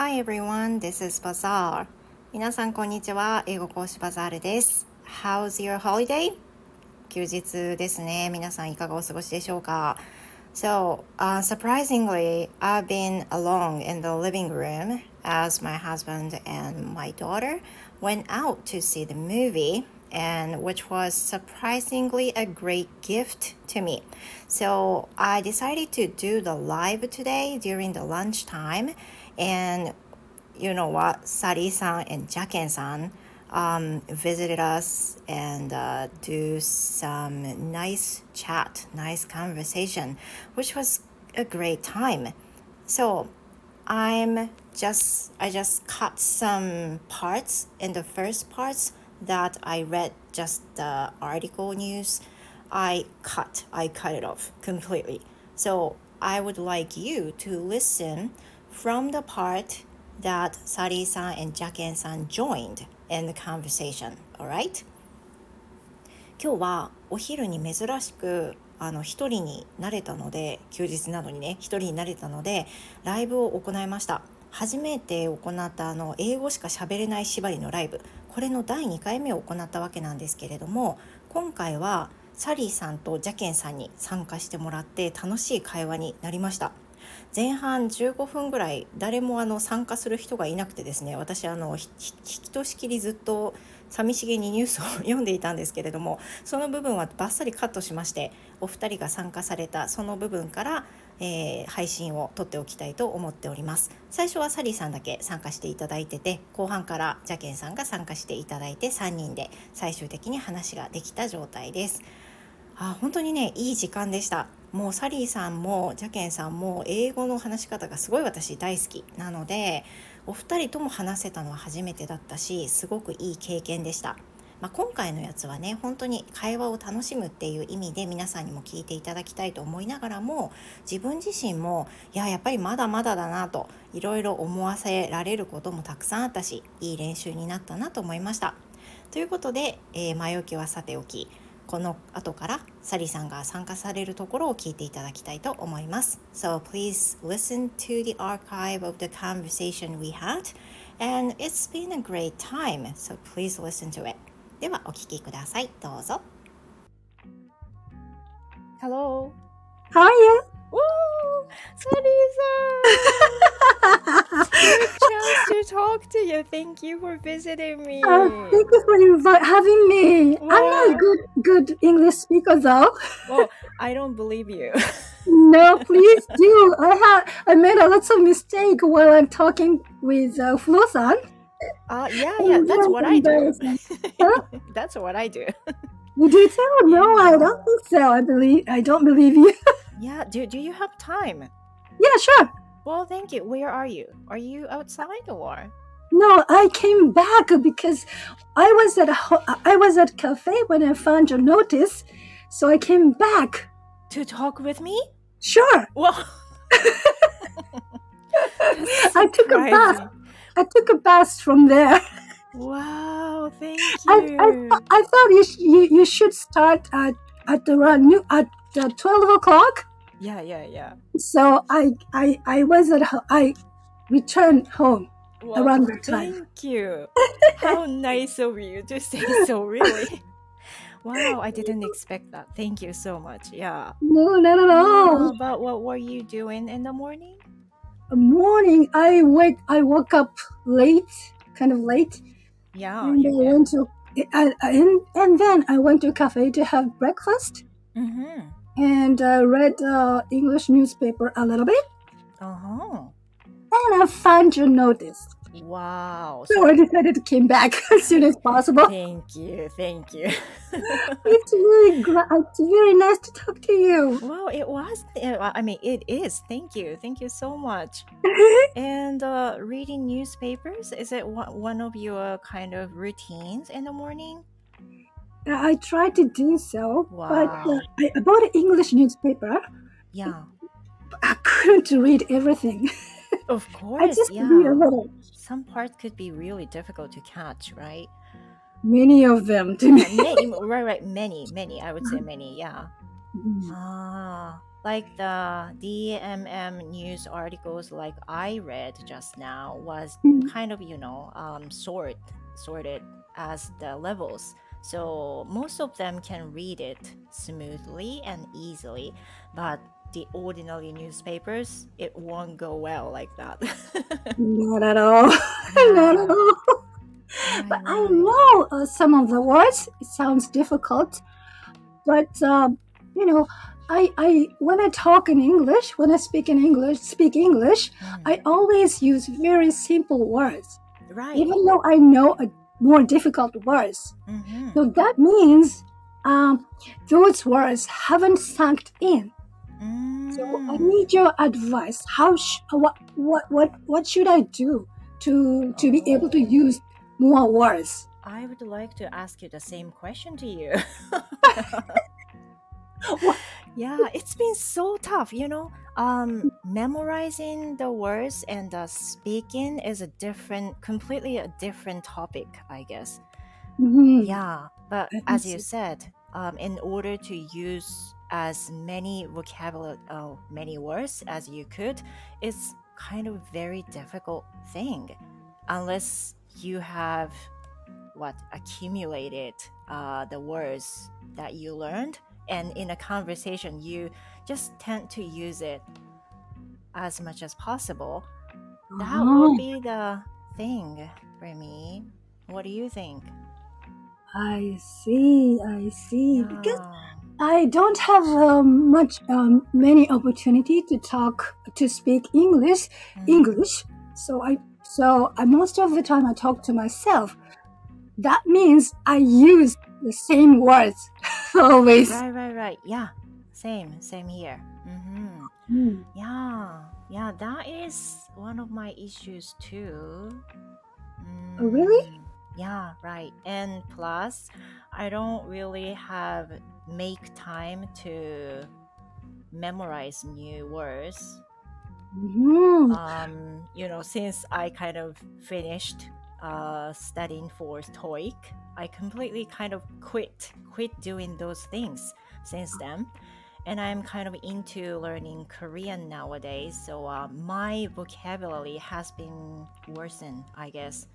Hi everyone, this is Bazaar. 皆さんこんにちは。英語講師バザールです。How's your holiday? 休日ですね。皆さんいかがお過ごしでしょうか So, uh, surprisingly, I've been alone in the living room as my husband and my daughter went out to see the movie, and which was surprisingly a great gift to me. So, I decided to do the live today during the lunchtime, and you know what, Sally-san and Jaken-san um, visited us and uh, do some nice chat, nice conversation, which was a great time. So I'm just I just cut some parts in the first parts that I read just the article news. I cut I cut it off completely. So I would like you to listen from the part that Sari-san and Jaken-san joined in the conversation. Alright? 今日はお昼に珍しくあの一人になれたので休日なのにね一人になれたのでライブを行いました初めて行ったあの英語しか喋れない縛りのライブこれの第2回目を行ったわけなんですけれども今回はサリーさんとジャケンさんに参加してもらって楽しい会話になりました前半15分ぐらい誰もあの参加する人がいなくてですね私あのひひ引きとしきりずっと寂しげにニュースを読んでいたんですけれどもその部分はバッサリカットしましてお二人が参加されたその部分から、えー配信を撮っておきたいと思っております。最初はサリーさんだけ参加していただいてて後半からジャケンさんが参加していただいて3人で最終的に話ができた状態です。あ本当にねいい時間でした。もうサリーさんもジャケンさんも英語の話し方がすごい私大好きなのでお二人とも話せたのは初めてだったしすごくいい経験でした、まあ、今回のやつはね本当に会話を楽しむっていう意味で皆さんにも聞いていただきたいと思いながらも自分自身もいややっぱりまだまだだなといろいろ思わせられることもたくさんあったしいい練習になったなと思いました。ということで、えー前置きはさておき。この後からサリーさんが参加されるところを聞いていただきたいと思います。So please listen to the archive of the conversation we had and it's been a great time. So please listen to it. ではお聞きください。どうぞ。Hello! How are you? Woo! Sarisa! Chance to talk to you. Thank you for visiting me. Uh, thank you for having me. I'm not a good good English speaker though. well, I don't believe you. no, please do. I have I made a lot of mistake while I'm talking with uh, Flo-san. Uh, yeah, yeah, that's, that's what I do. Huh? that's what I do. You do too? No, I don't think so. I believe I don't believe you. Yeah, do, do you have time? yeah, sure. Well, thank you. Where are you? Are you outside or? No, I came back because I was at a I was at cafe when I found your notice, so I came back. To talk with me? Sure, Well, I took a bath. I took a bath from there. Wow, thank I, you. I, thought- I thought you, sh- you you should start at at around new at uh, twelve o'clock. yeah, yeah, yeah. So I I I was at ho- I returned home. Well, Around that time. Thank you. How nice of you to say so, really. Wow, I didn't expect that. Thank you so much. Yeah. No, not at all. But what were you doing in the morning? Morning, I wake I woke up late, kind of late, Yeah. and I went to I- and and then I went to a cafe to have breakfast Mm-hmm. And I read uh, English newspaper a little bit, Uh-huh. and I found your notice. Wow. So I decided to come back as soon as possible. Thank you. Thank you. It's really gra- it's very nice to talk to you. well, it was. uh, I mean, it is. Thank you. Thank you so much. And uh, reading newspapers is it one of your kind of routines in the morning? I tried to do so, but uh, I, bought an English newspaper, Yeah. I couldn't read everything. Of I course. just yeah. read a little. Some parts could be really difficult to catch, right? Many of them to me. many, right, right. Many, many. I would say many. Yeah. Mm. Ah. like the DMM news articles like I read just now was Mm. kind of, you know, um, sort sorted as the levels. So most of them can read it smoothly and easily, but the ordinary newspapers, it won't go well like that. Not at all. Not at all. But I know uh, some of the words. It sounds difficult, but um, you know, I, I when I talk in English, when I speak in English, speak English, Mm, I always use very simple words, right. even though I know a more difficult words. Mhm. So that means um, those words haven't sunk in. So I Mm. need your advice. How sh- what what what what should I do to to be able to use more words? I would like to ask you the same question to you. Yeah, it's been so tough, you know. Um, memorizing the words and uh, speaking is a different, completely a different topic, I guess. Mhm. Yeah, but as you said, um, in order to use as many vocabulary, uh, many words as you could, it's kind of very difficult thing, unless you have what accumulated uh, the words that you learned, and in a conversation you just tend to use it as much as possible. That will Oh, be the thing for me. What do you think? I see. I see. Because I don't have um, much um, many opportunity to talk to speak English Mm. English. So I so I most of the time I talk to myself. That means I use the same words always. Right, right, right. Yeah. Same, same here. Mm-hmm. Mm. Yeah, yeah, that is one of my issues too. Oh, really? Mm, Yeah, right. And plus, I don't really have make time to memorize new words. Mhm. Um, you know, since I kind of finished uh, studying for TOEIC, I completely kind of quit quit doing those things since then. And I'm kind of into learning Korean nowadays, so uh, my vocabulary has been worsened, I guess.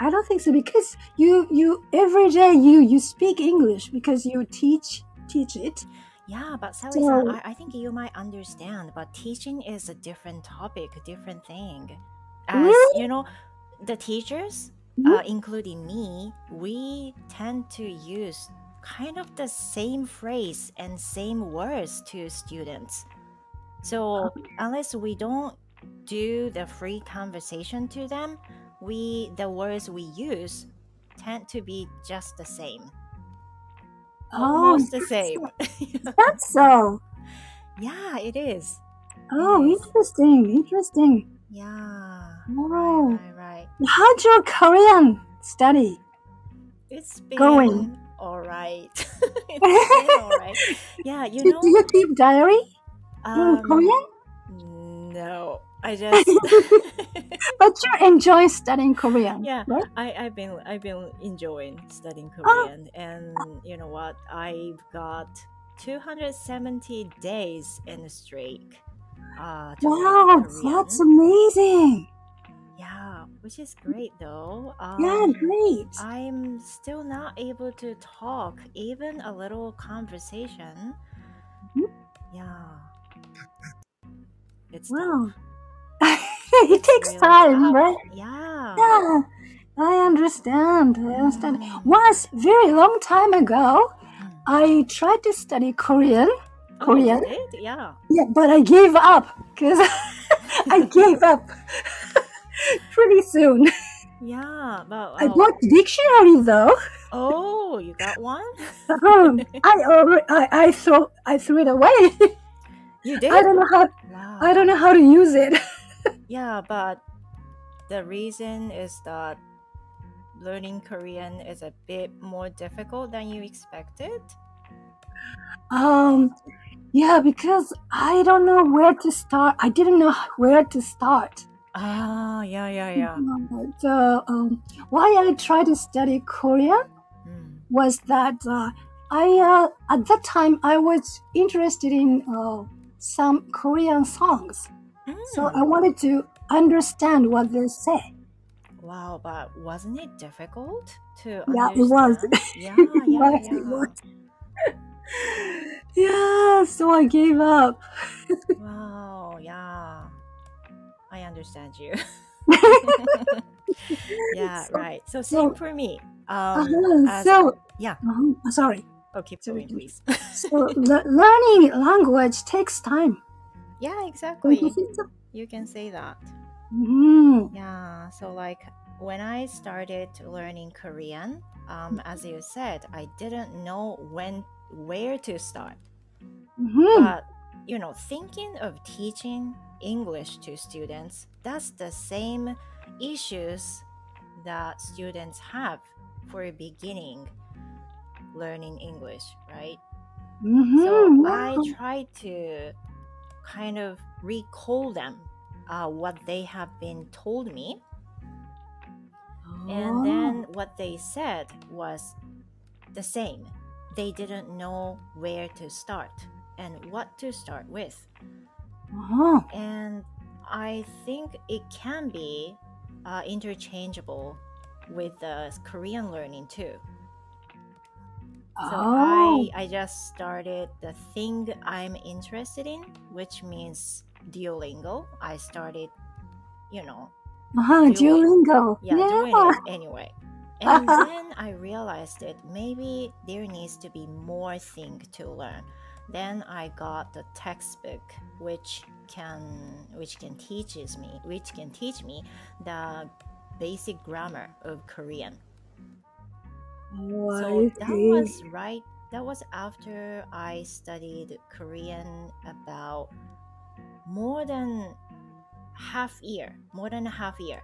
I don't think so because you you every day you you speak English because you teach teach it. Yeah, but Sally-san, So- I, I think you might understand, but teaching is a different topic, a different thing. As Really? you know, the teachers, Mhm. uh, including me, we tend to use kind of the same phrase and same words to students. So unless we don't do the free conversation to them, we the words we use tend to be just the same. Oh, Almost the same. That's so. yeah, it is. Oh, interesting, interesting. Yeah. Oh. Right, right, right. How's your Korean study? It's been Going. all right. it's been all right. Yeah, you Do, know. do you keep diary in um, Korean? No, I just. But you enjoy studying Korean, Yeah. right? I, I've been I've been enjoying studying Oh. Korean, and you know what? I've got 270 days in a streak. Uh, Wow, that's amazing. Yeah, which is great though. Yeah, Um, great. I'm still not able to talk, even a little conversation. Mhm. Yeah. It's Wow. it takes Really time, tough. right? Yeah. Yeah, I understand. I understand. Mm. Once, very long time ago, Mm. I tried to study Korean. Oh, Korean? Yeah. Yeah, but I gave up because I gave up pretty soon. Yeah, but I oh, bought dictionary though. oh, you got one? Um, I, alre- I I throw I threw it away. You did? I don't know how Wow. I don't know how to use it. Yeah, but the reason is that learning Korean is a bit more difficult than you expected. Um, yeah, because I don't know where to start. I didn't know where to start. Ah, yeah, yeah, yeah. Uh, um, why I tried to study Korean Mm. was that uh, I uh, at that time I was interested in uh, some Korean songs, so I Mm. wanted to understand what they say. Wow, but wasn't it difficult to Yeah, it was. understand? Yeah, it yeah. It yeah. was. Yeah, so I gave up. Wow, yeah. I understand you. yeah, so, right. So same so, for me. Um, uh-huh, as so yeah. uh sorry. Oh, keep Sorry. going, please. So le- learning language takes time. yeah, exactly. You can say that. Mm. Yeah. So like when I started learning Korean, um, as you said, I didn't know when where to start. hmm But you know, thinking of teaching English to students, that's the same issues that students have for beginning learning English, right? So hmm I try to kind of recall them uh, what they have been told me, and Oh. then what they said was the same. They didn't know where to start and what to start with. Oh. and I think it can be uh, interchangeable with the Korean learning too. So Oh. I I just started the thing I'm interested in, which means Duolingo. I started, you know, Uh-huh. doing Duolingo. yeah, doing it anyway. And then I realized that maybe there needs to be more thing to learn. Then I got the textbook which can which can teaches me which can teach me the basic grammar of Korean. Oh, So that was right that was after I studied Korean about more than half year, more than a half year.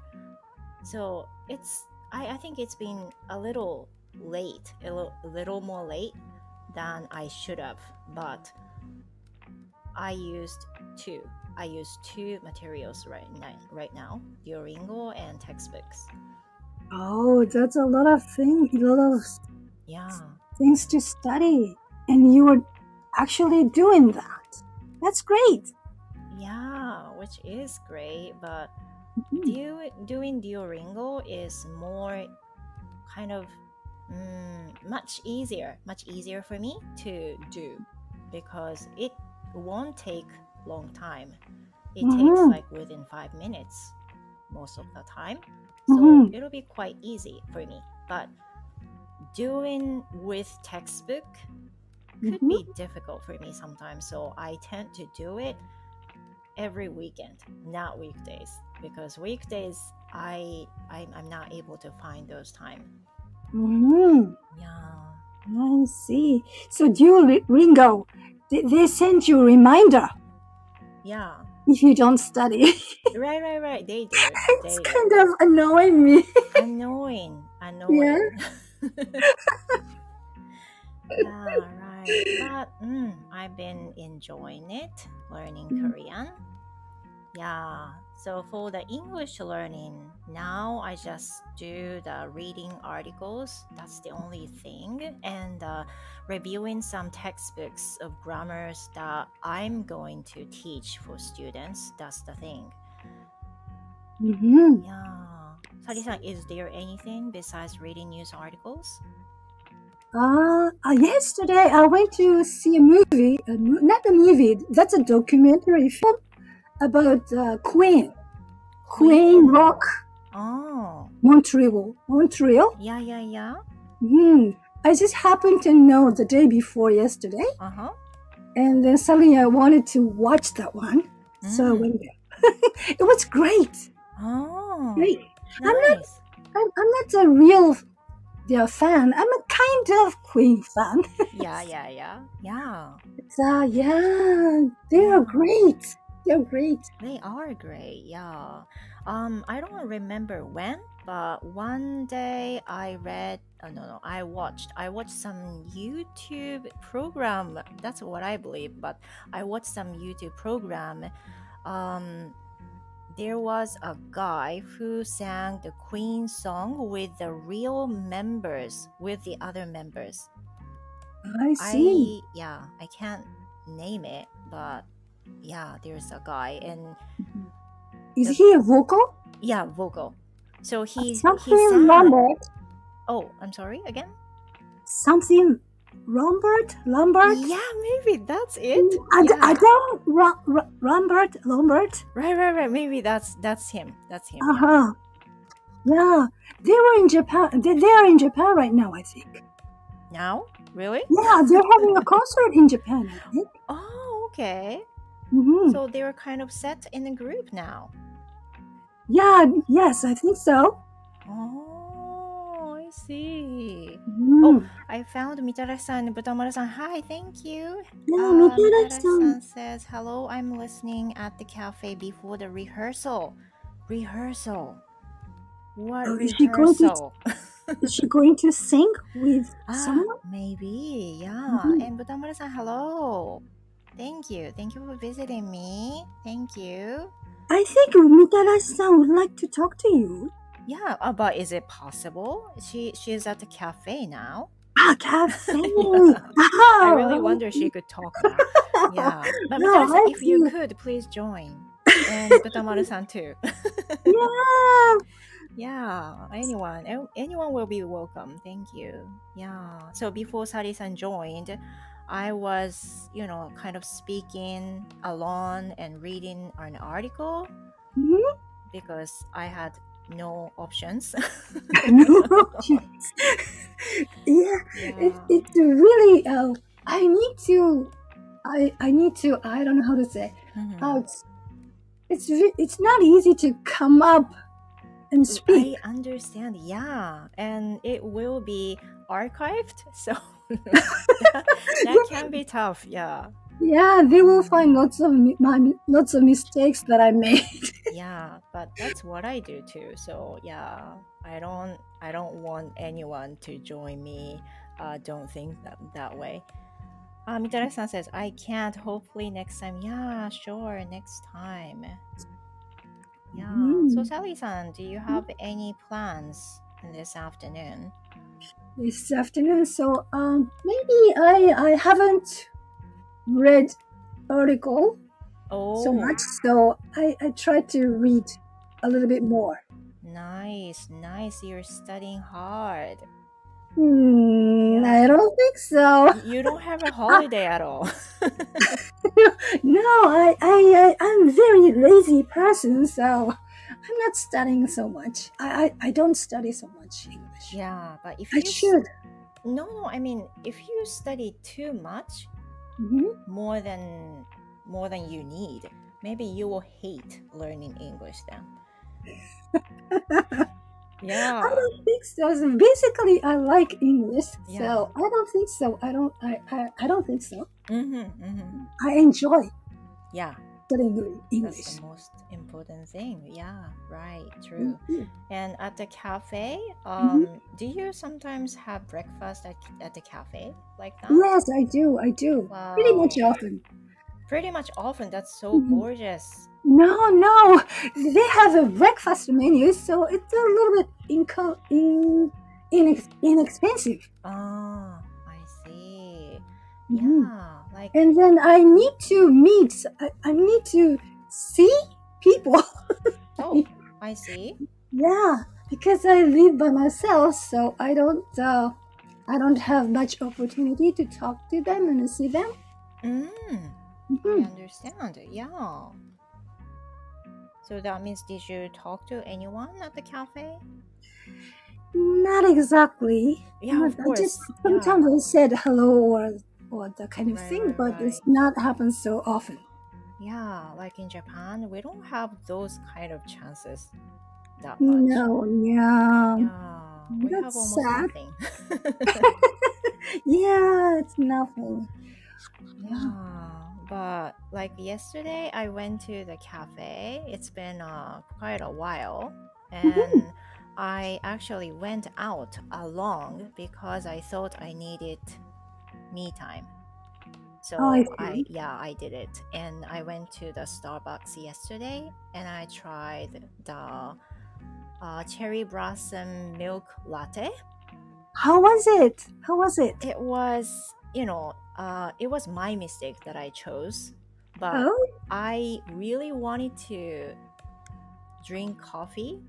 So it's I, I think it's been a little late, a little, a little more late than I should have, but I used two. I use two materials right now, right now, Duolingo and textbooks. Oh, that's a lot of things, a lot of Yeah, things to study, and you were actually doing that. That's great. yeah, which is great, but Mhm. do, doing Duolingo is more kind of mm, much easier, much easier for me to do because it won't take long time. It takes Mhm. like within five minutes most of the time, so Mhm. it'll be quite easy for me. But doing with textbook could Mhm. be difficult for me sometimes, so I tend to do it every weekend, not weekdays, because weekdays I I'm, I'm not able to find those time. Mhm. Yeah. I see. So Duolingo, they, they send you a reminder Yeah. if you don't study. Right, right, right. They do. it's They kind do. of annoying me. Annoying. Annoying. yeah, right. But mm, I've been enjoying it, learning Mm. Korean. Yeah. So for the English learning, now I just do the reading articles. That's the only thing. And uh, reviewing some textbooks of grammars that I'm going to teach for students. That's the thing. hmm Yeah. Sally-san, is there anything besides reading news articles? Uh, uh, yesterday I went to see a movie, a, mo- not a movie, that's a documentary film about uh, Queen, Queen. Rock, Oh, Montreal, Montreal. yeah, yeah, yeah. Hmm. I just happened to know the day before yesterday, Uh huh. and then suddenly I wanted to watch that one, so I Mm. went there. it was great, Oh, great. I'm not. I'm, I'm not a real yeah, fan. I'm a kind of Queen fan. Yeah, yeah, yeah, yeah. It's, uh, yeah, they are great. They're great. They are great. Yeah. Um, I don't remember when, but one day I read. Oh, no, no, I watched. I watched some YouTube program. That's what I believe. But I watched some YouTube program. Um, there was a guy who sang the Queen song with the real members, with the other members. I see. I yeah, I can't name it, but yeah, there's a guy and Is the- he a vocal? yeah, vocal. So he he Something sang. Lambert. Oh, I'm sorry again. Something Lambert? Lambert? Yeah, maybe that's it. Ad- Yeah. Adam Ra- Ra- Lambert? Lambert? Right, right, right. Maybe that's that's him. That's him. Uh yeah. Yeah, they were in Japan. They, they are in Japan right now, I think. Now, really? Yeah, they're having a concert in Japan, I think. Oh, okay. Hmm So they were kind of set in a group now. Yeah, yes, I think so. Oh, I see. Mhm. I found Mitarashi-san and Butamaru-san. Hi, thank you. Yeah, Uh, Mitarashi-san. Mitarashi-san says, hello, I'm listening at the cafe before the rehearsal. Rehearsal. What Oh, is she going to- rehearsal? Is she going to sing with Ah, someone? maybe, yeah. Mhm. And Butamaru-san, hello. Thank you. Thank you for visiting me. Thank you. I think Mitarashi-san would like to talk to you. Yeah, uh, but is it possible? She she's at the cafe now. Ah, cafe. I really wonder if she could talk now. Yeah, but No, if you could, please join. And Butamaru-san too. Yeah. yeah, anyone, anyone will be welcome. Thank you. Yeah. So before Sally-san joined, I was, you know, kind of speaking alone and reading an article Mhm. because I had no options. No, yes. yeah, it, it's really. Uh, I need to. I I need to. I don't know how to say. Mhm. Oh, it's it's it's not easy to come up and speak. I understand. Yeah, and it will be archived, so that, that can be tough. Yeah, Yeah, they will find lots of my lots of mistakes that I made. yeah, but that's what I do too. So yeah, I don't, I don't want anyone to join me. Uh, don't think that that way. Uh, Mitara-san says, I can't. Hopefully next time. Yeah, sure, next time. Yeah. So Mm. Sally-san, do you have any plans this afternoon? This afternoon. So um, maybe I I haven't read article Oh, so much, so I I try to read a little bit more. nice, nice. You're studying hard. Hmm, Yeah. I don't think so. You don't have a holiday at all. no, I I I I'm very lazy person, so I'm not studying so much. I I, I don't study so much English. Yeah, but if I you should. no, no. I mean, if you study too much, Mhm. more than more than you need, maybe you will hate learning English then. Yeah. I don't think so. So basically, I like English, Yeah. so I don't think so. I don't. I I, I don't think so. Mm-hmm, mm-hmm. I enjoy Yeah, studying that's English. the most important thing. Yeah, right, true. Mhm. And at the cafe, Mm-hmm. um, do you sometimes have breakfast at, at the cafe like that? Yes, I do. I do. Pretty much often. Pretty much often. That's so Mhm. gorgeous. No, no, they have a breakfast menu, so it's a little bit inco- in, inex- inexpensive. Ah, I see. Mhm. Yeah, like And then I need to meet. I, I need to see people. oh, I see. yeah, because I live by myself, so I don't. Uh, I don't have much opportunity to talk to them and see them. Mm, I Mhm. understand. Yeah. So that means did you talk to anyone at the cafe? Not exactly. Yeah, of I course. just yeah. sometimes I said hello or or that kind of Right, thing, right, but right. it's not happen so often. Yeah, like in Japan, we don't have those kind of chances that much. No, yeah. Yeah, we have That's almost sad. nothing. yeah, it's nothing. yeah, but like yesterday, I went to the cafe. It's been uh, quite a while, and Mhm. I actually went out alone because I thought I needed me time. So Oh, I I, yeah, I did it, and I went to the Starbucks yesterday, and I tried the uh, cherry blossom milk latte. How was it? How was it? It was you know, uh, it was my mistake that I chose, but Oh, I really wanted to drink coffee,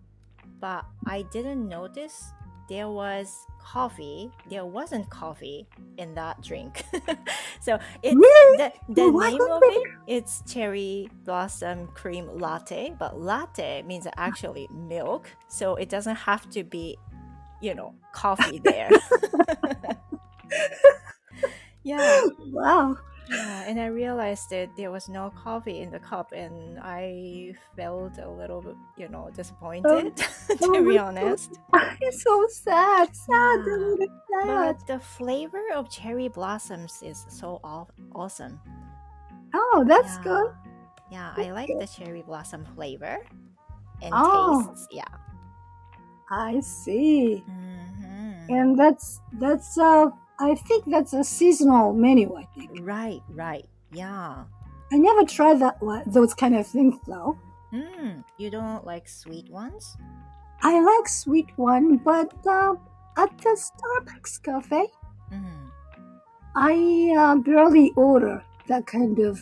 but I didn't notice there was coffee. There wasn't coffee in that drink. so it's really? the, the name of it it's cherry blossom cream latte, but latte means actually milk, so it doesn't have to be, you know, coffee there. yeah. Wow. Yeah, and I realized that there was no coffee in the cup, and I felt a little bit, you know, disappointed, to oh be honest. It's so sad. Sad. Yeah, sad. but the flavor of cherry blossoms is so awesome. Oh, that's Yeah, good. yeah, I like the cherry blossom flavor and Oh, tastes. Yeah. I see. hmm And that's that's uh I think that's a seasonal menu, I think. Right, right. Yeah. I never tried that one those kind of things though. Mm, you don't like sweet ones? I like sweet one, but uh, at the Starbucks cafe, Mm. I uh, barely order that kind of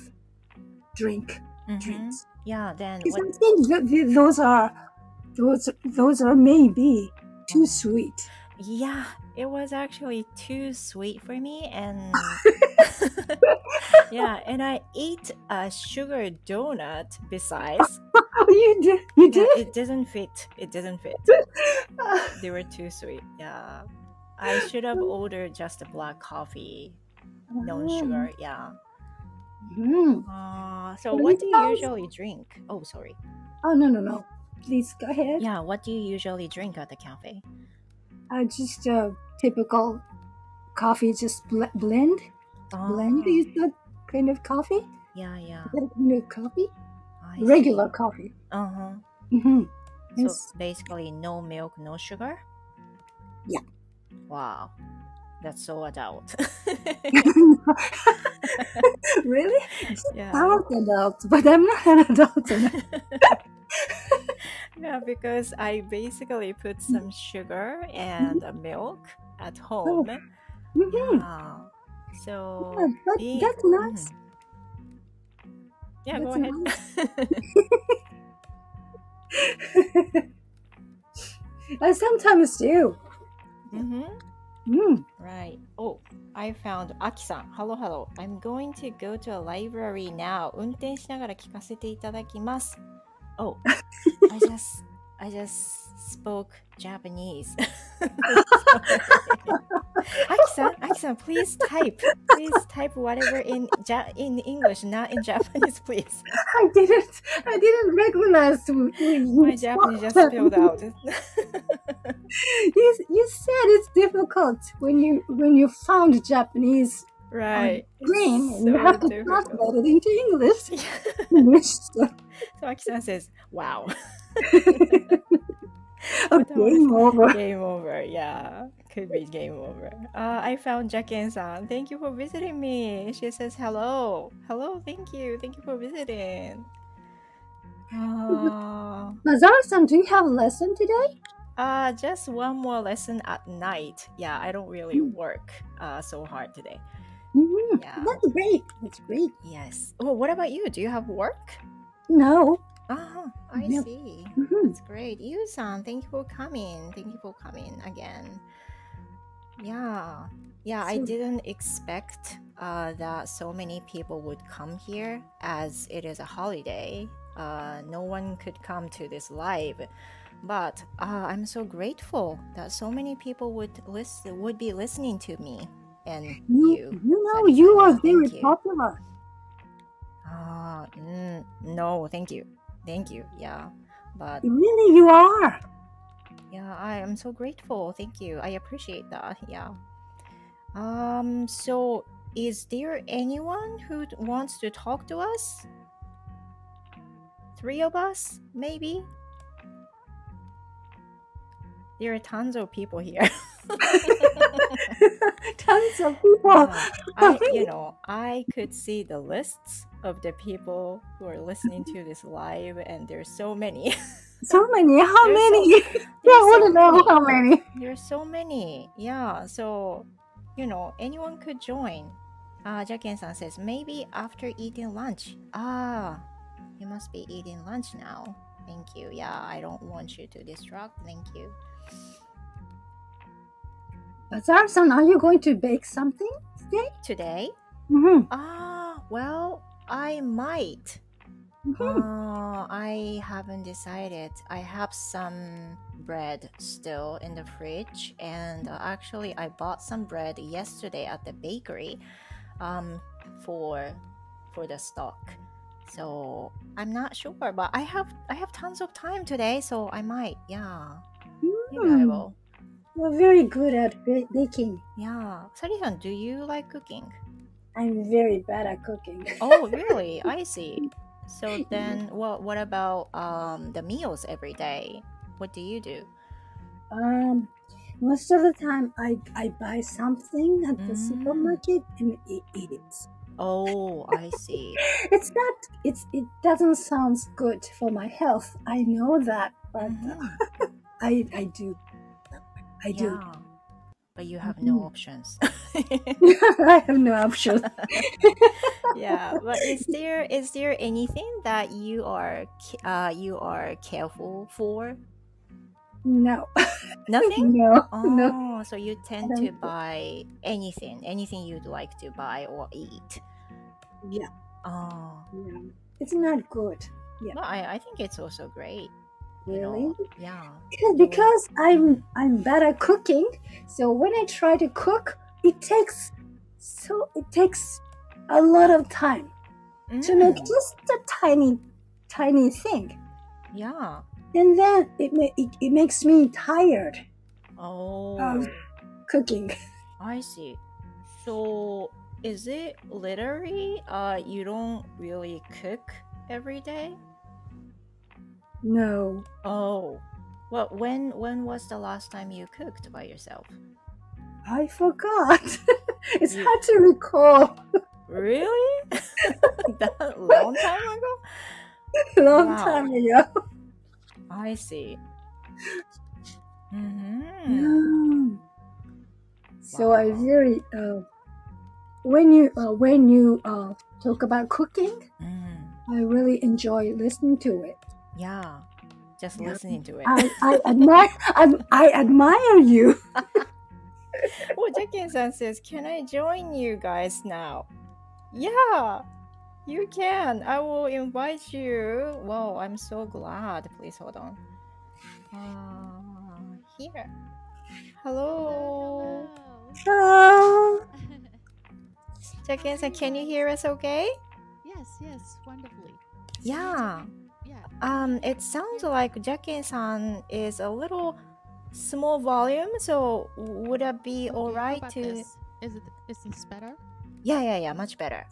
drink hmm drinks. Yeah, then Because what? I think that th- those are those those are maybe too sweet. Yeah, it was actually too sweet for me, and yeah, and I ate a sugar donut besides. Oh, you did? You Yeah, did? it didn't fit. It didn't fit. They were too sweet. Yeah. I should have ordered just a black coffee, no sugar. Yeah. Mm. Uh, so what do you usually drink? Oh, sorry. Oh no no no! Please go ahead. Yeah, what do you usually drink at the cafe? Uh, just a typical coffee, just bl- blend. Blend Oh, is that kind of coffee? yeah, yeah. That kind of coffee? Regular coffee. Uh huh. Mm-hmm. So basically, no milk, no sugar. Yeah. Wow, that's so adult. really? yeah. Sounds adult, but I'm not an adult. yeah, because I basically put some sugar and uh, milk at home. Mhm. Yeah. So Yeah, that, being- that's nice. mhm. Yeah, go That's ahead. I sometimes do. hmm Mm. Right. Oh, I found Aki-san. Hello, hello. I'm going to go to a library now. 運転しながら聞かせていただきます。 Oh, I just, I just spoke Japanese. Aki-san, Aki-san, please type. Please type whatever in ja- in English, not in Japanese, please. I didn't. I didn't recognize you My Japanese just spilled out. You, you said it's difficult when you when you found Japanese right. green and you have to difficult. translate it into English. So, So Aki-san says, wow. game over. Game over, yeah. Could be game over. Uh, I found Jaken-san. Thank you for visiting me. She says hello. Hello, thank you. Thank you for visiting. Uh, Bazaar-san, do you have a lesson today? uh, just one more lesson at night. Yeah, I don't really Mm. work uh, so hard today. Yeah. That's great. That's great. Yes. Well, what about you? Do you have work? No. Ah, I Yep. see. Mhm. That's great. You-san, thank you for coming. Thank you for coming again. Yeah. Yeah, I didn't expect uh, that so many people would come here as it is a holiday. Uh, no one could come to this live. But uh, I'm so grateful that so many people would listen, would be listening to me and You, you. you know, you are very you. popular. Ah, mm, no, thank you, thank you. Yeah, but Really, you are. Yeah, I am so grateful. Thank you. I appreciate that. Yeah. Um, so is there anyone who wants to talk to us? Three of us, maybe? There are tons of people here. Tons of people. Yeah, I, you know, I could see the lists of the people who are listening to this live, and there's so many. So many. How There's so- many? yeah, I want so to know many. how many. There's so many. Yeah. So you know, anyone could join. Uh, Jaken-san says, maybe after eating lunch. Ah, you must be eating lunch now. Thank you. Yeah, I don't want you to distract. Thank you. Bazaar-san, are you going to bake something today? Today? Mm-hmm. Ah, well, I might. Mm-hmm. Uh, I haven't decided. I have some bread still in the fridge, and uh, actually, I bought some bread yesterday at the bakery, um, for for the stock. So I'm not sure, but I have I have tons of time today, so I might. Yeah, maybe I Mm. will. You're very good at baking. Yeah, Sally-san, do you like cooking? I'm very bad at cooking. Oh, really? I see. So then, what what about um the meals every day? What do you do? Um, most of the time, I I buy something at the Mm. supermarket and eat, eat it. Oh, I see. It's not. It's it doesn't sound good for my health. I know that, but Mhm. I I do. I do. Yeah. But you have no Mhm. options. I have no option. yeah, but is there is there anything that you are uh you are careful for? No, Nothing. no, Oh, no. so you tend to buy anything, anything you'd like to buy or eat. Yeah, Oh, yeah. It's not good. Yeah. well, I, I think it's also great. You Really? know. Yeah. Because, because I'm I'm bad at cooking, so when I try to cook, it takes so it takes a lot of time to make Mm, just a tiny tiny thing, yeah. and then it ma- it, it makes me tired Oh, of cooking. I see. So is it literally uh you don't really cook every day? No, Oh. Well, when when was the last time you cooked by yourself? I forgot. it's hard to recall. Really? that long time ago? Long Wow. time ago. I see. Mm-hmm. Mm. So I really uh, when you uh, when you uh, talk about cooking, Mm. I really enjoy listening to it. Yeah. Just Yeah. listening to it. I, I admire I, I admire you. oh, Jaken-san says, "Can I join you guys now?" Yeah, you can. I will invite you. Wow, I'm so glad. Please hold on. Uh, here. Hello. Hello. Jaken-san, can you hear us? Okay. Yes, yes, wonderfully. Yeah. Um, it sounds like Jaken-san is a little small volume. So would it be Okay, all right to? this? Is it is this better? Yeah, yeah, yeah. Much better.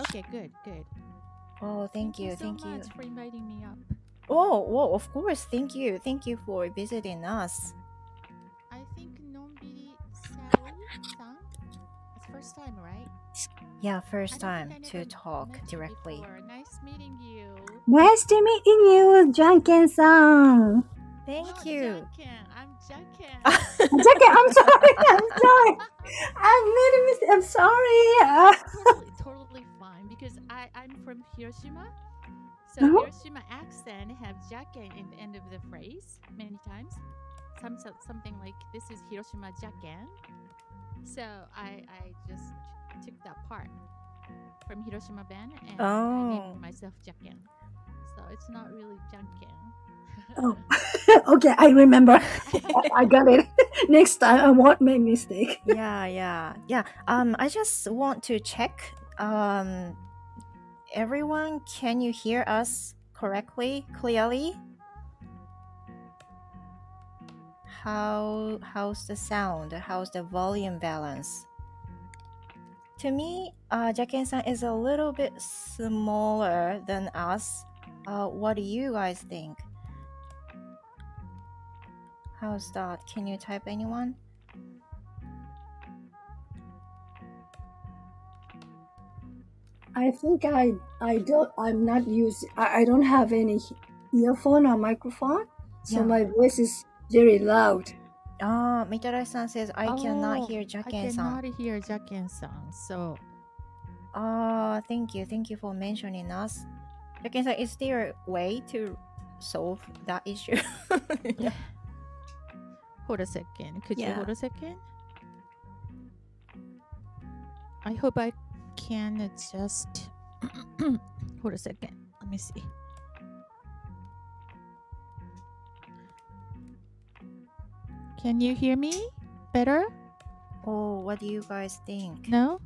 Okay, good, good. Oh, thank, you, so thank you. much for inviting me up. Oh, well, of course. Thank you. Thank you for visiting us. I think Nonbiri Sally-san. It's first time, right? Yeah, first time to talk met directly. Nice meeting you. Nice to meet you, Janken-san. Thank Not you. Junkin, I'm Junkin. Janken, I'm sorry. I'm sorry. I made a mistake. I'm sorry. Totally, totally fine because I I'm from Hiroshima. So Uh-huh. Hiroshima accent have jacken in the end of the phrase many times. Some something like this is Hiroshima jacken. So I I just took that part from Hiroshima-ben and I Oh. named myself jacken. So it's not really junkin. oh, okay. I remember. I got it. Next time, I won't make mistake. yeah, yeah, yeah. Um, I just want to check. Um, everyone, can you hear us correctly, clearly? How how's the sound? How's the volume balance? To me, uh, Jaken-san is a little bit smaller than us. Uh, what do you guys think? How's that? Can you type anyone? I think I I don't I'm not using I, I don't have any earphone or microphone, so Yeah. my voice is very loud. Ah, Mitarashi-san says, I cannot Oh, hear I Jaken-san. I cannot hear Jaken-san. So Ah, thank you. Thank you for mentioning us. Jaken-san, is there a way to solve that issue? yeah. hold a second. Could you Yeah. hold a second? I hope I can adjust. hold a second. Let me see. Can you hear me better? Oh, what do you guys think? No?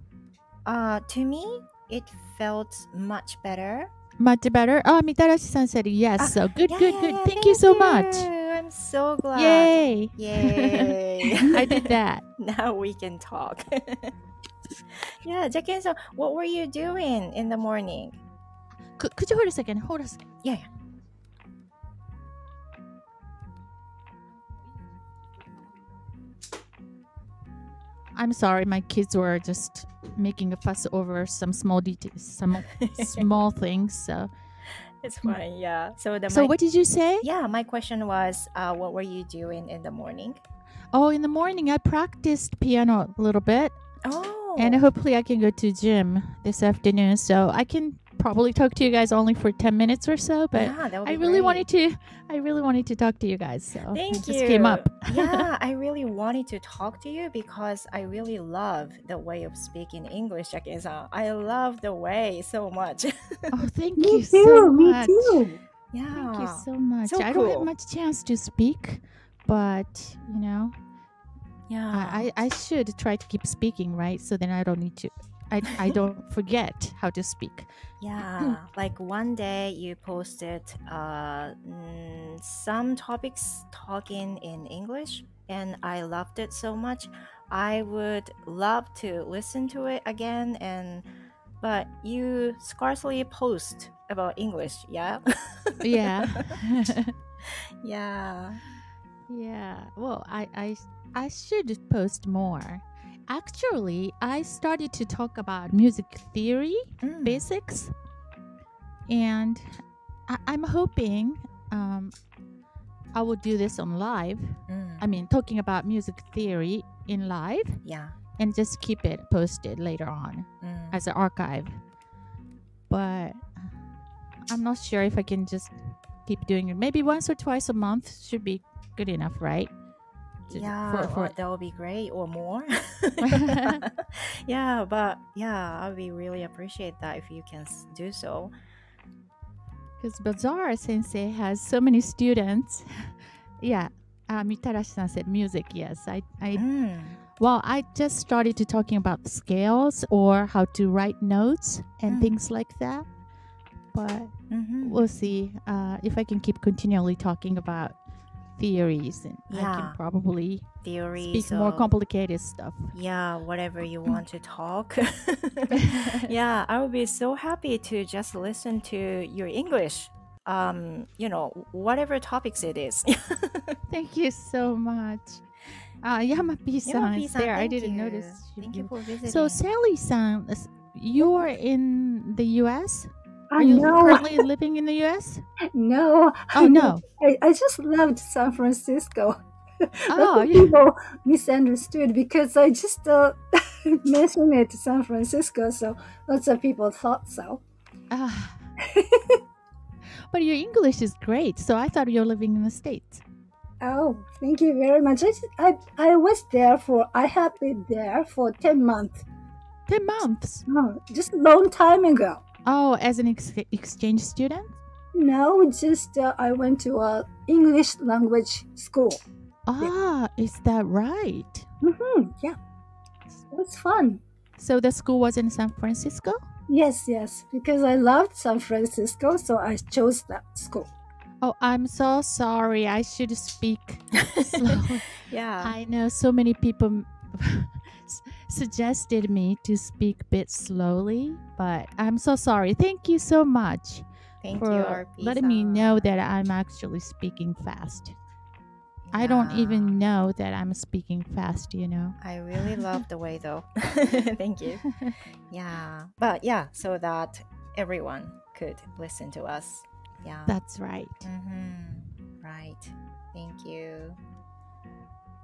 Uh, to me, it felt much better. Much better? Oh, Mitarashi-san said yes. Ah, so good, Yeah, good, good. yeah, Thank, you so much. I'm so glad. Yay! Yay. I did that. now we can talk. yeah, Jaken-san, what were you doing in the morning? Could, could you hold a second? Hold a second. Yeah, yeah. I'm sorry, my kids were just making a fuss over some small details, some small things. So, It's fine, yeah. So the so my, what did you say? yeah, my question was, uh, what were you doing in the morning? Oh, in the morning I practiced piano a little bit, Oh, and hopefully I can go to gym this afternoon. So I can probably talk to you guys only for ten minutes or so. But yeah, I really great. wanted to, I really wanted to talk to you guys. So Thank it you. just came up. yeah, I really wanted to talk to you because I really love the way of speaking English, Jaken-san. Uh, I love the way so much. oh, thank Me you too. so me too. yeah. Thank you so much. So I don't have much chance to speak, but you know, yeah. I, I I should try to keep speaking, right? So then I don't need to. I, I don't forget how to speak. Yeah, like one day you posted uh, some topics talking in English, and I loved it so much. I would love to listen to it again, and but you scarcely post about English. Yeah, Yeah. yeah, yeah. Well, I, I I should post more. Actually, I started to talk about music theory Mm, basics, and I, I'm hoping um, I will do this on live. mm, I mean, talking about music theory in live, yeah, and just keep it posted later on. mm. as an archive. But I'm not sure if I can just keep doing it. Maybe once or twice a month should be good enough, right? Yeah, for- for- that would be great, or more. yeah, but yeah, I would be really appreciate that if you can do so. Because Bazaar Sensei has so many students. yeah. Uh, Mitarashi-san said music. Yes, I, I Mm. well, I just started to talking about scales or how to write notes and Mm. things like that. But Mhm. we'll see uh, if I can keep continually talking about theories, and I Yeah. can probably theories speak more complicated stuff. Yeah, whatever you want to talk. yeah, I would be so happy to just listen to your English. Um, you know, whatever topics it is. Thank you so much. Uh, Yamapi-san is there. I didn't you. notice. you- Thank you for visiting. So Sally-san, you're in the U.S. Are you know. currently living in the U.S.? No. Oh no! I, I just loved San Francisco. Oh, yeah. people misunderstood because I just uh, mentioned it San Francisco, so lots of people thought so. Ah. but your English is great, so I thought you're living in the States. Oh, thank you very much. I, just, I I was there for I have been there for ten months. Ten months. Oh, just a long time ago. Oh, as an ex- exchange student? No, just uh, I went to a English language school. Ah, is that right? Mm-hmm. yeah, it was fun. So the school was in San Francisco? Yes, yes, because I loved San Francisco, so I chose that school. Oh, I'm so sorry. I should speak yeah. I know so many people suggested me to speak a bit slowly, but I'm so sorry. Thank you so much Thank for you, RP. letting me know that I'm actually speaking fast. I don't even know that I'm speaking fast, you know. I really love the way though. Thank you. Yeah. But yeah, so that everyone could listen to us. Yeah. That's right. hmm Right. Thank you.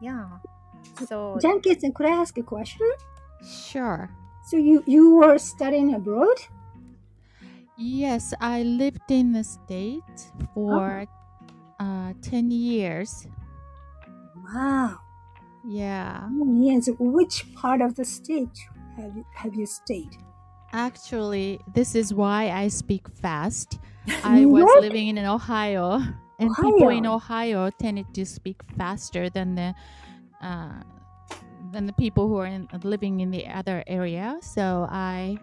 Yeah. So Jaken-san, could I ask a question? Sure. So you you were studying abroad? Yes, I lived in the States for uh, 10 years. Wow. Yeah. Ten years. Which part of the state have you, have you stayed? Actually, this is why I speak fast. I was York? living in Ohio, and people in Ohio. Ohio tended to speak faster than the uh, than the people who are in, living in the other area. So I,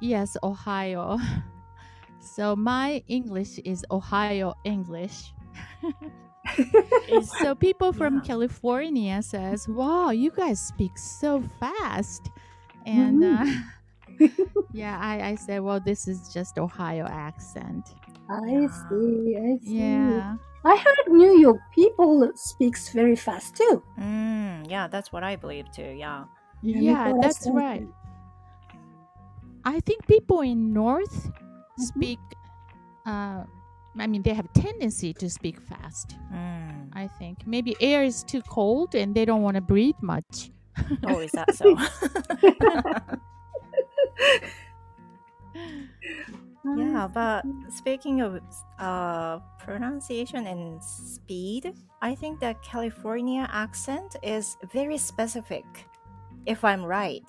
yes, Ohio. So my English is Ohio English. so people from Yeah. California says, "Wow, you guys speak so fast," and uh, yeah, I, I said, "Well, this is just Ohio accent." I see. I see. Yeah, I heard New York people speaks very fast too. mm, yeah, that's what I believe too. Yeah. yeah, Nicola that's Stanton. right. I think people in North speak. Uh, I mean, they have tendency to speak fast. Mm. I think maybe air is too cold and they don't want to breathe much. Oh, is that so? yeah, but speaking of uh, pronunciation and speed, I think the California accent is very specific. If I'm right,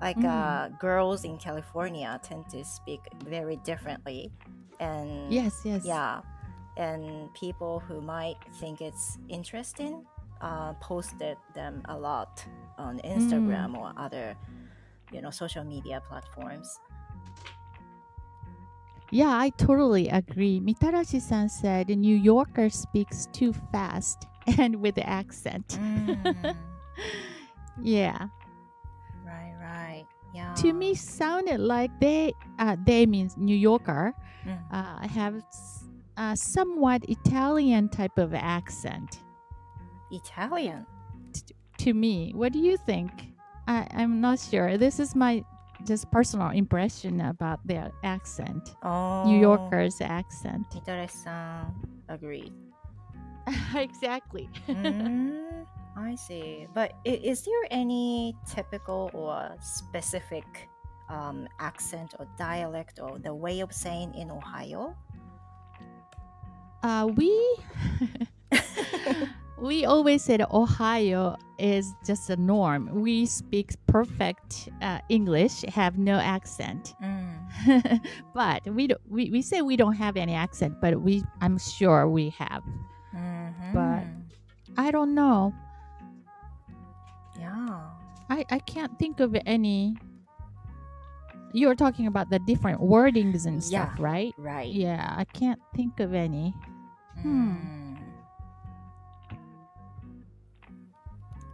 like Mm. uh, girls in California tend to speak very differently, and Yes, yes. yeah, and people who might think it's interesting uh, posted them a lot on Instagram or other, you know, social media platforms. Yeah, I totally agree. Mitarashi-san said New Yorker speaks too fast and with accent. Mm, Yeah. right, right, yeah. To me sounded like they uh, they means New Yorker Mm. uh, have a somewhat Italian type of accent Italian. to me. What do you think? I, I'm not sure. This is my just personal impression about their accent. Oh, New Yorker's accent. Mitare-san agreed. exactly. mm, I see. But is there any typical or specific um, accent or dialect or the way of saying in Ohio? Uh, we we always said Ohio is just a norm. We speak perfect uh, English, have no accent. Mm. but we, don't, we we say we don't have any accent, but we I'm sure we have. But- Mhm. I don't know. yeah. I I can't think of any. You're talking about the different wordings and stuff, Yeah. right? Right. Yeah, I can't think of any. Hmm.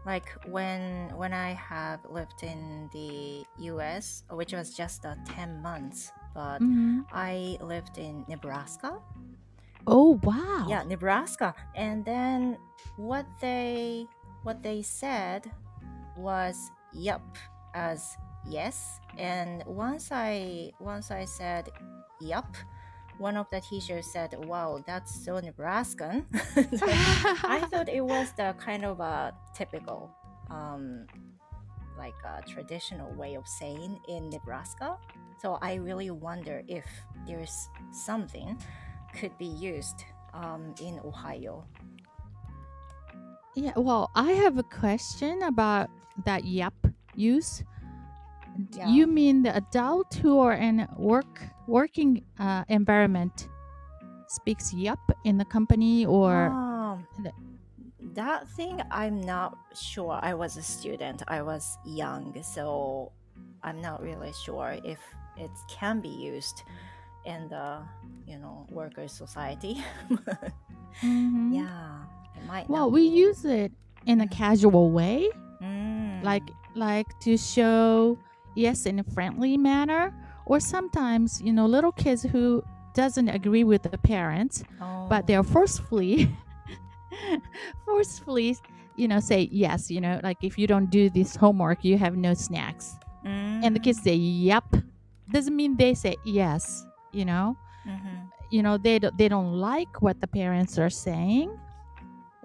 Like when when I have lived in the U.S., which was just uh, ten months, but Mhm. I lived in Nebraska. Oh wow! Yeah, Nebraska. And then what they what they said was yup as yes. And once I once I said yup, one of the teachers said, "Wow, that's so Nebraskan." I thought it was the kind of a typical, um, like a traditional way of saying in Nebraska. So I really wonder if there's something could be used um, in Ohio. Yeah, well, I have a question about that "yep" use. Yeah. You mean the adult who are in work working uh, environment speaks yup in the company or Um, the- that thing, I'm not sure. I was a student. I was young, so I'm not really sure if it can be used in the you know worker society. Mhm. yeah, it might. Well, not we use it in a casual way, Mm. like like to show yes in a friendly manner, or sometimes you know little kids who doesn't agree with the parents oh. but they're forcefully forcefully you know say yes you know like if you don't do this homework you have no snacks and the Mm. kids say yep doesn't mean they say yes you know Mhm. you know they don't, they don't like what the parents are saying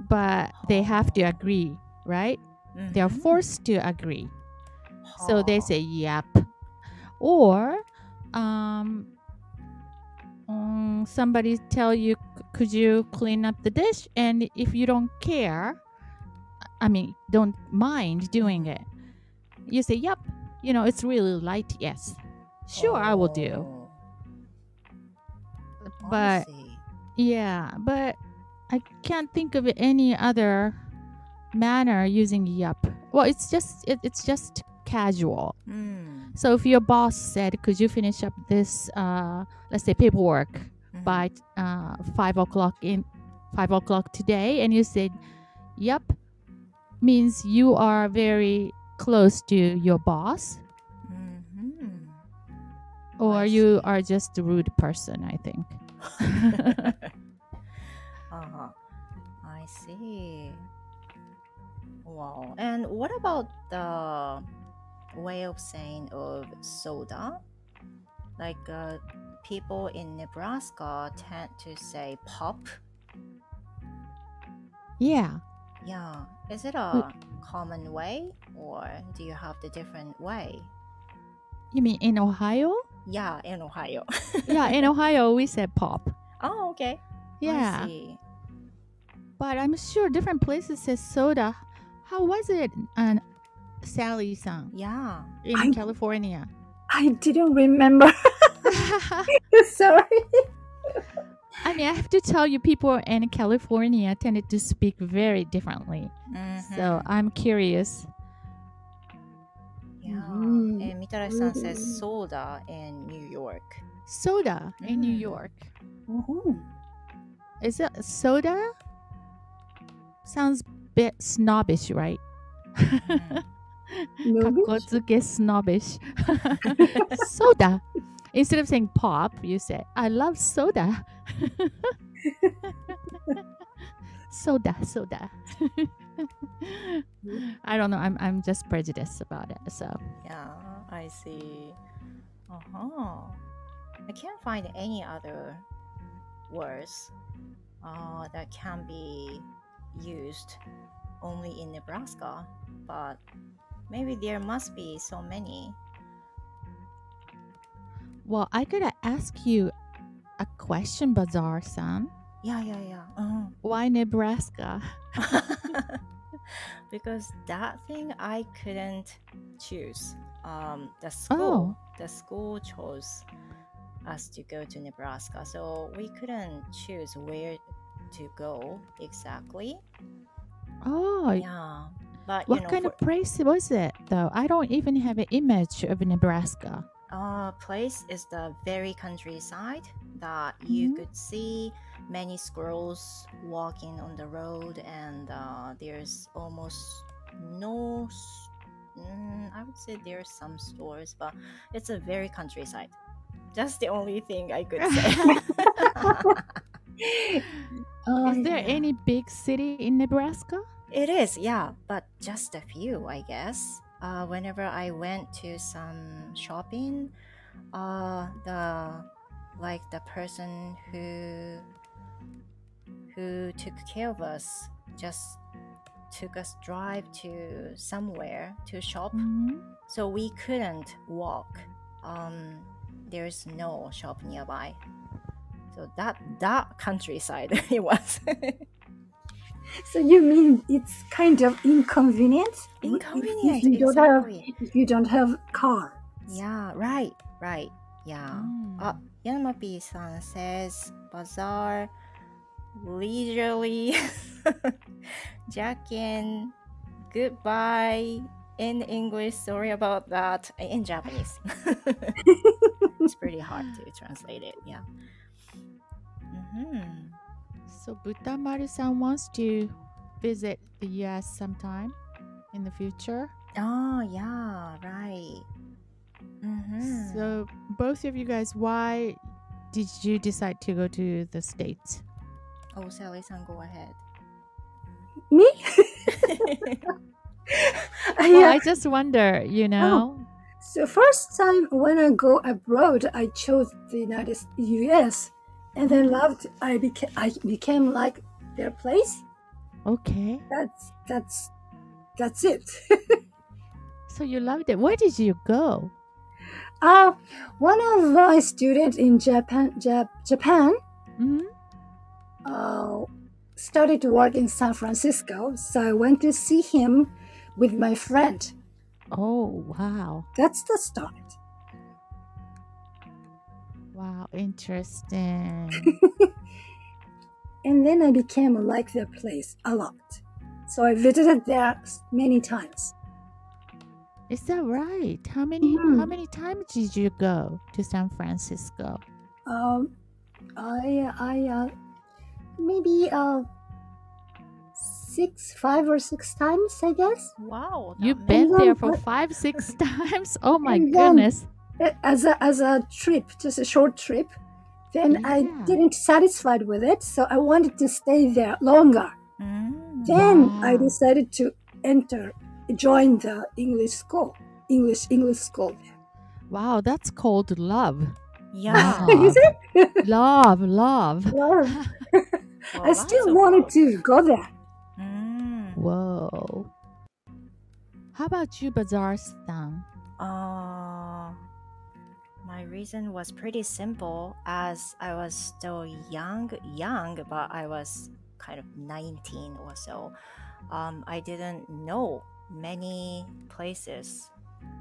but they have to agree right? They're Mhm. forced to agree. So they say yep. Or um, um, somebody tell you, could you clean up the dish? And if you don't care, I mean, don't mind doing it, you say, yep. You know, it's really light. Yes, sure, I will do. Oh, But yeah, but I can't think of any other manner using yep. Well, it's just it, it's just casual. Mm. So if your boss said, "Could you finish up this, uh, let's say, paperwork mm-hmm. by uh, five o'clock in five o'clock today," and you said, "Yep," means you are very close to your boss, mm-hmm. or you are just a rude person. I think. uh-huh. I see. Wow. And what about the way of saying of soda? Like uh, people in Nebraska tend to say pop. yeah. Yeah. Is it a common way or do you have the different way? You mean in Ohio? Yeah, in Ohio. yeah, in Ohio we said pop. oh, okay. Yeah, but I'm sure different places say soda. How was it, uh, Sally san Yeah. in I- California? I didn't remember. Sorry. I mean, I have to tell you, people in California tended to speak very differently. So Mhm. I'm curious. Yeah. Mhm. And Mitarashi-san Mhm. says soda in New York. Soda in New Mm. York. Mhm. Is it soda? Sounds bit snobbish, right? Kakotsuke snobbish. soda. Instead of saying pop, you say, I love soda. soda, soda. I don't know. I'm, I'm just prejudiced about it. So, Yeah, I see. Uh-huh. I can't find any other words uh, that can be used only in Nebraska, but maybe there must be so many. well, I gotta ask you a question, Bazaar san. Yeah, yeah, yeah. Uh-huh. Why Nebraska? because that thing I couldn't choose. Um, the school, the school chose us to go to Nebraska, so we couldn't choose where to go exactly. Oh, Yeah, but what know, kind for, of place was it, though? I don't even have an image of Nebraska. uh, place is the very countryside that you Mhm. could see many squirrels walking on the road, and uh, there's almost no. Mm, I would say there's some stores, but it's a very countryside. That's the only thing I could say. Oh, Is there yeah. any big city in Nebraska? It is, yeah, but just a few, I guess. Uh, whenever I went to some shopping, uh, the like the person who who took care of us just took us drive to somewhere to shop, Mhm. so we couldn't walk. Um, there's no shop nearby, so that that countryside it was. So you mean it's kind of inconvenient? Inconvenient, If you don't have, if you don't have car. Yeah, right, right. Yeah. Mm. Uh, Yamapi san says bazaar leisurely Jaken goodbye in English. Sorry about that. In Japanese. it's pretty hard to translate it. Yeah. hmm So Butamaru-san wants to visit the U.S. sometime in the future. Oh yeah, right. hmm So both of you guys, why did you decide to go to the states? oh, Sally san, go ahead. Me? Well, yeah. I just wonder, you know. So first time when I go abroad, I chose the United S- U.S. and then loved. I became I became like their place. Okay. That's that's that's it. So you loved it. Where did you go? uh, one of my students in Japan, Jap- Japan hmm uh, started to work in San Francisco, so I went to see him with my friend. Oh, wow. That's the start. Wow, interesting. And then I became like the place a lot. So I visited there many times. Is that right? How many Mhm. how many times did you go to San Francisco? Um, I, I, uh, maybe uh, six, five or six times, I guess. Wow. You've been there for five, six times? Oh my then- goodness. As a as a trip, just a short trip. Then I didn't satisfied with it, so I wanted to stay there longer. Mm. Then I decided to enter, join the English school, English English school. Wow, that's called love. Yeah. Wow. Is it? Love, love. Well, Well, I still wanted cool. to go there. Mm. Whoa. How about you, Bazaar-san? Uh, my reason was pretty simple as I was still young, young, but I was kind of 19 or so. Um, I didn't know many places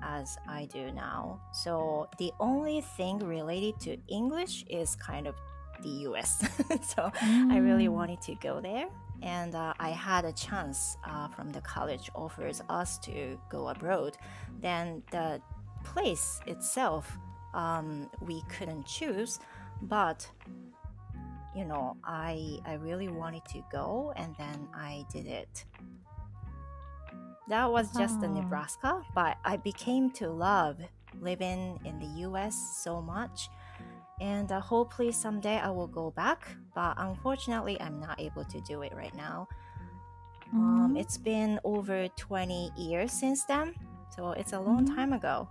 as I do now. So the only thing related to English is kind of the US. so I really Mm. wanted to go there. And uh, I had a chance uh, from the college offers us to go abroad. Then the place itself, um, we couldn't choose, but you know, I I really wanted to go, and then I did it. That was just the Oh. Nebraska, but I became to love living in the U.S. so much and uh, hopefully someday I will go back. But unfortunately, I'm not able to do it right now. Um, Mm. it's been over 20 years since then, so it's a long Mhm. time ago.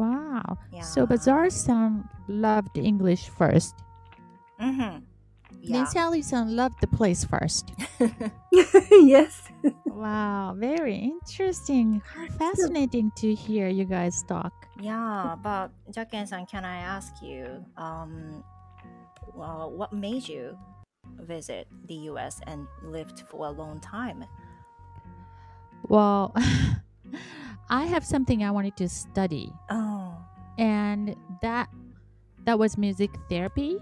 Wow. Yeah. So Bazaar-san loved English first. Mm-hmm. Then Sally-san loved the place first. yes. Wow, very interesting. Fascinating to hear you guys talk. yeah, but Jaken-san, can I ask you, um, well, what made you visit the U.S. and lived for a long time? Well, I have something I wanted to study, Oh. and that that was music therapy,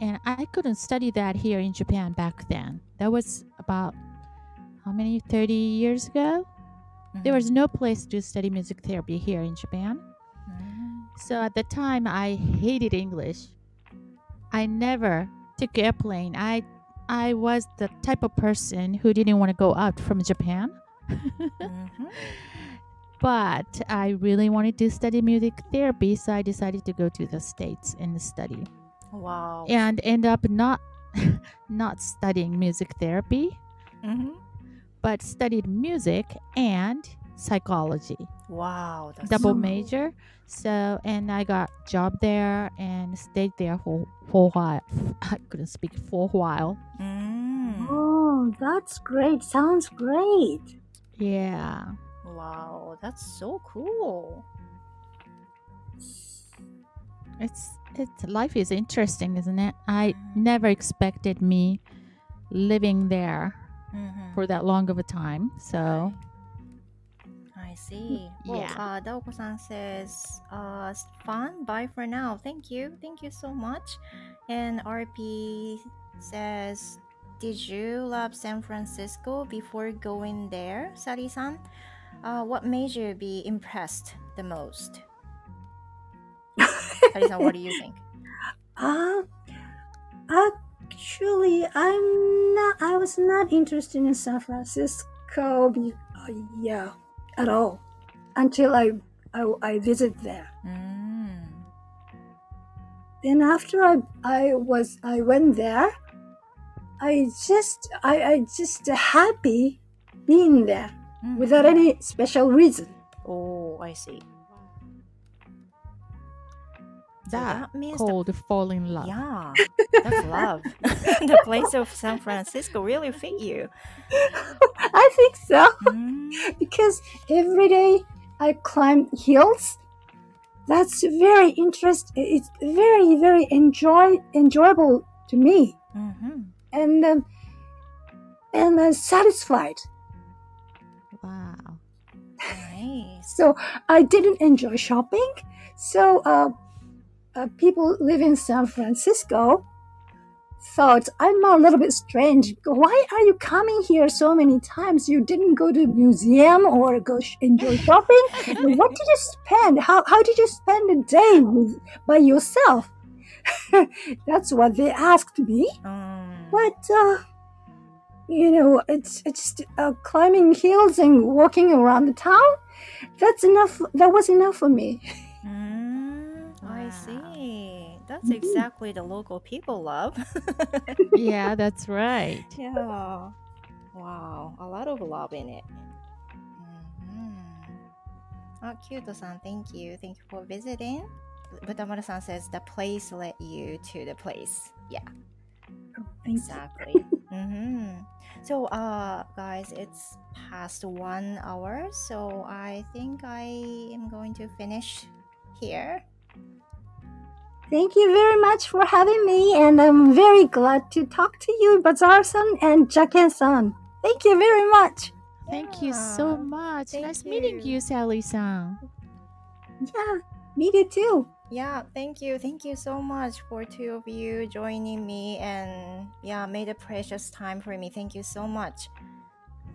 and I couldn't study that here in Japan back then. That was about how many 30 years ago? There was no place to study music therapy here in Japan. Mhm. So at the time, I hated English. I never took airplane. I I was the type of person who didn't want to go out from Japan. Mhm. but I really wanted to study music therapy, so I decided to go to the states and study, Wow. and end up not not studying music therapy, Mhm. but studied music and psychology. Wow. That's double so cool. major. So and I got job there and stayed there for for a while. I couldn't speak for a while. Mm. Oh, that's great. Sounds great. Yeah. Wow, that's so cool. It's it's life is interesting, isn't it? I never expected me living there Mhm. for that long of a time. So I see. Well, Yeah. uh, Daoko-san says, uh, fun. Bye for now. Thank you. Thank you so much. And RP says, did you love San Francisco before going there, Sally-san? Uh, what made you be impressed the most? Sally-san, what do you think? Uh, actually, I'm not. I was not interested in San Francisco. Be, uh, yeah, at all until I I, I visit there. Mm. Then after I I was I went there, I just I I just happy being there Mhm. without any special reason. Oh, I see. So That, that means the called fall in love. Yeah, that's love. the place of San Francisco really fit you. I think so Mm, because every day I climb hills. That's very interest. It's very very enjoy enjoyable to me, mhm. And um, and uh, satisfied. Wow. Nice. So I didn't enjoy shopping. So uh, uh, people live in San Francisco thought I'm a little bit strange. Why are you coming here so many times? You didn't go to museum or go sh- enjoy shopping. what did you spend? How how did you spend a day with by yourself? That's what they asked me. Um, But uh, you know, it's it's uh, climbing hills and walking around the town. That's enough. That was enough for me. mm, I see. That's Mhm. exactly the local people love. yeah, that's right. yeah. Wow. A lot of love in it. Mhm. Oh, Kyuto-san, thank you. Thank you for visiting. Butamaru-san says the place led you to the place. Yeah. Thank. Exactly. mm-hmm. So, uh, guys, it's past one hour, so I think I am going to finish here. Thank you very much for having me, and I'm very glad to talk to you, Bazaar-san and Jaken-san. Thank you very much. Thank you so much. Thank nice meeting you. you, Sally-san. Yeah, me too. Yeah, thank you. Thank you so much for two of you joining me and yeah, made a precious time for me. Thank you so much.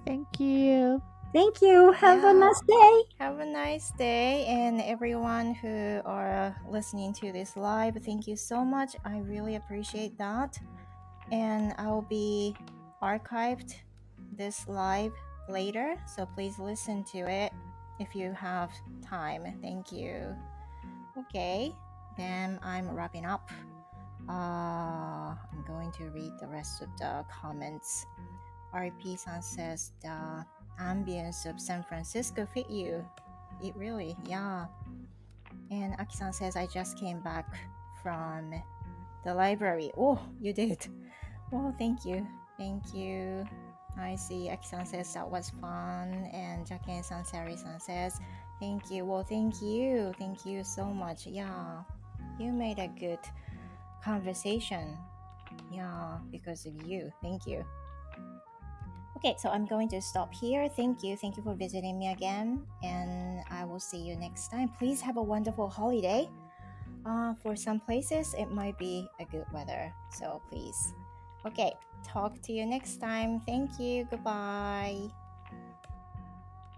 Thank you. Thank you. Have Yeah. a nice day. Have a nice day and everyone who are listening to this live, thank you so much. I really appreciate that. And I'll be archived this live later, so please listen to it if you have time. Thank you. Okay, then I'm wrapping up. Uh, I'm going to read the rest of the comments. RP san says the ambience of San Francisco fit you. It really, yeah. And Aki-san says, I just came back from the library. Oh, you did. Oh, thank you. Thank you. I see. Aki-san says that was fun. And Jaken-san, Sally-san says, thank you. Well, thank you. Thank you so much. Yeah. You made a good conversation. Yeah, because of you. Thank you. Okay, so I'm going to stop here. Thank you. Thank you for visiting me again. And I will see you next time. Please have a wonderful holiday. Uh, for some places, it might be a good weather. So please. Okay, talk to you next time. Thank you. Goodbye.